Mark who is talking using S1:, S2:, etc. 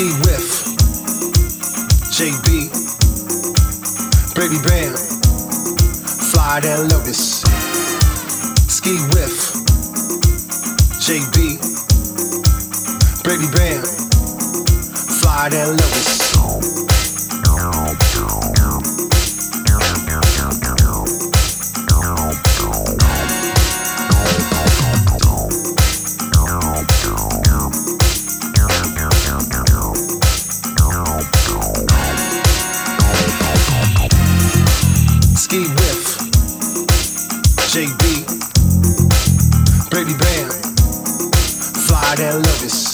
S1: Ski Whiff, JB, Baby Bam, Fly than Lotus. Ski Whiff, JB, Baby Bam, Fly than Lotus. Skeewiff, JB, Baby Bam, Fly that Lotus.